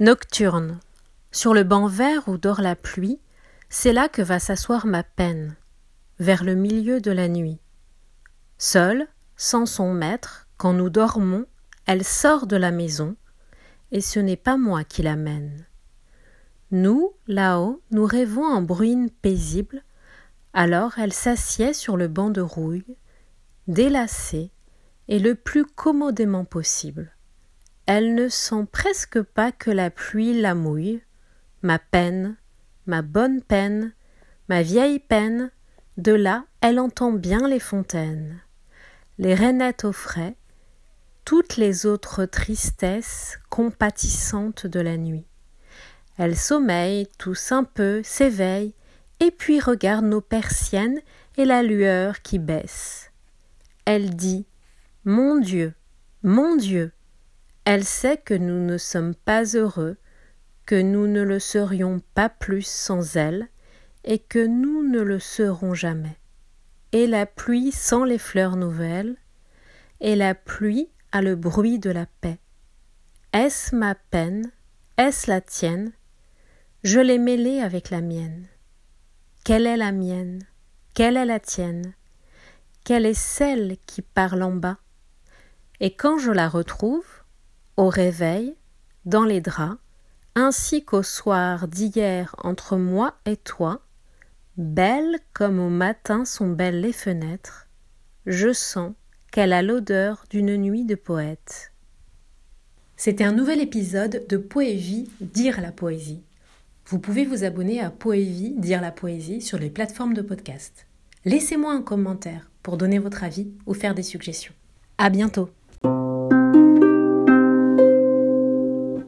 Nocturne. Sur le banc vert où dort la pluie, c'est là que va s'asseoir ma peine, vers le milieu de la nuit. Seule, sans son maître, quand nous dormons, elle sort de la maison, et ce n'est pas moi qui l'amène. Nous, là-haut, nous rêvons en bruine paisible, alors elle s'assied sur le banc de rouille, délacée, et le plus commodément possible. Elle ne sent presque pas que la pluie la mouille. Ma peine, ma bonne peine, ma vieille peine, de là elle entend bien les fontaines, les rainettes au frais, toutes les autres tristesses compatissantes de la nuit. Elle sommeille, tousse un peu, s'éveille, et puis regarde nos persiennes et la lueur qui baisse. Elle dit Mon Dieu, mon Dieu, elle sait que nous ne sommes pas heureux, que nous ne le serions pas plus sans elle, et que nous ne le serons jamais. Et la pluie sent les fleurs nouvelles, et la pluie a le bruit de la paix. Est-ce ma peine, est-ce la tienne? Je l'ai mêlée avec la mienne. Quelle est la mienne? Quelle est la tienne? Quelle est celle qui parle en bas? Et quand je la retrouve, au réveil, dans les draps, ainsi qu'au soir d'hier entre moi et toi, belle comme au matin sont belles les fenêtres, je sens qu'elle a l'odeur d'une nuit de poète. C'était un nouvel épisode de Poévie Dire la poésie. Vous pouvez vous abonner à Poévie Dire la poésie sur les plateformes de podcast. Laissez-moi un commentaire pour donner votre avis ou faire des suggestions. À bientôt!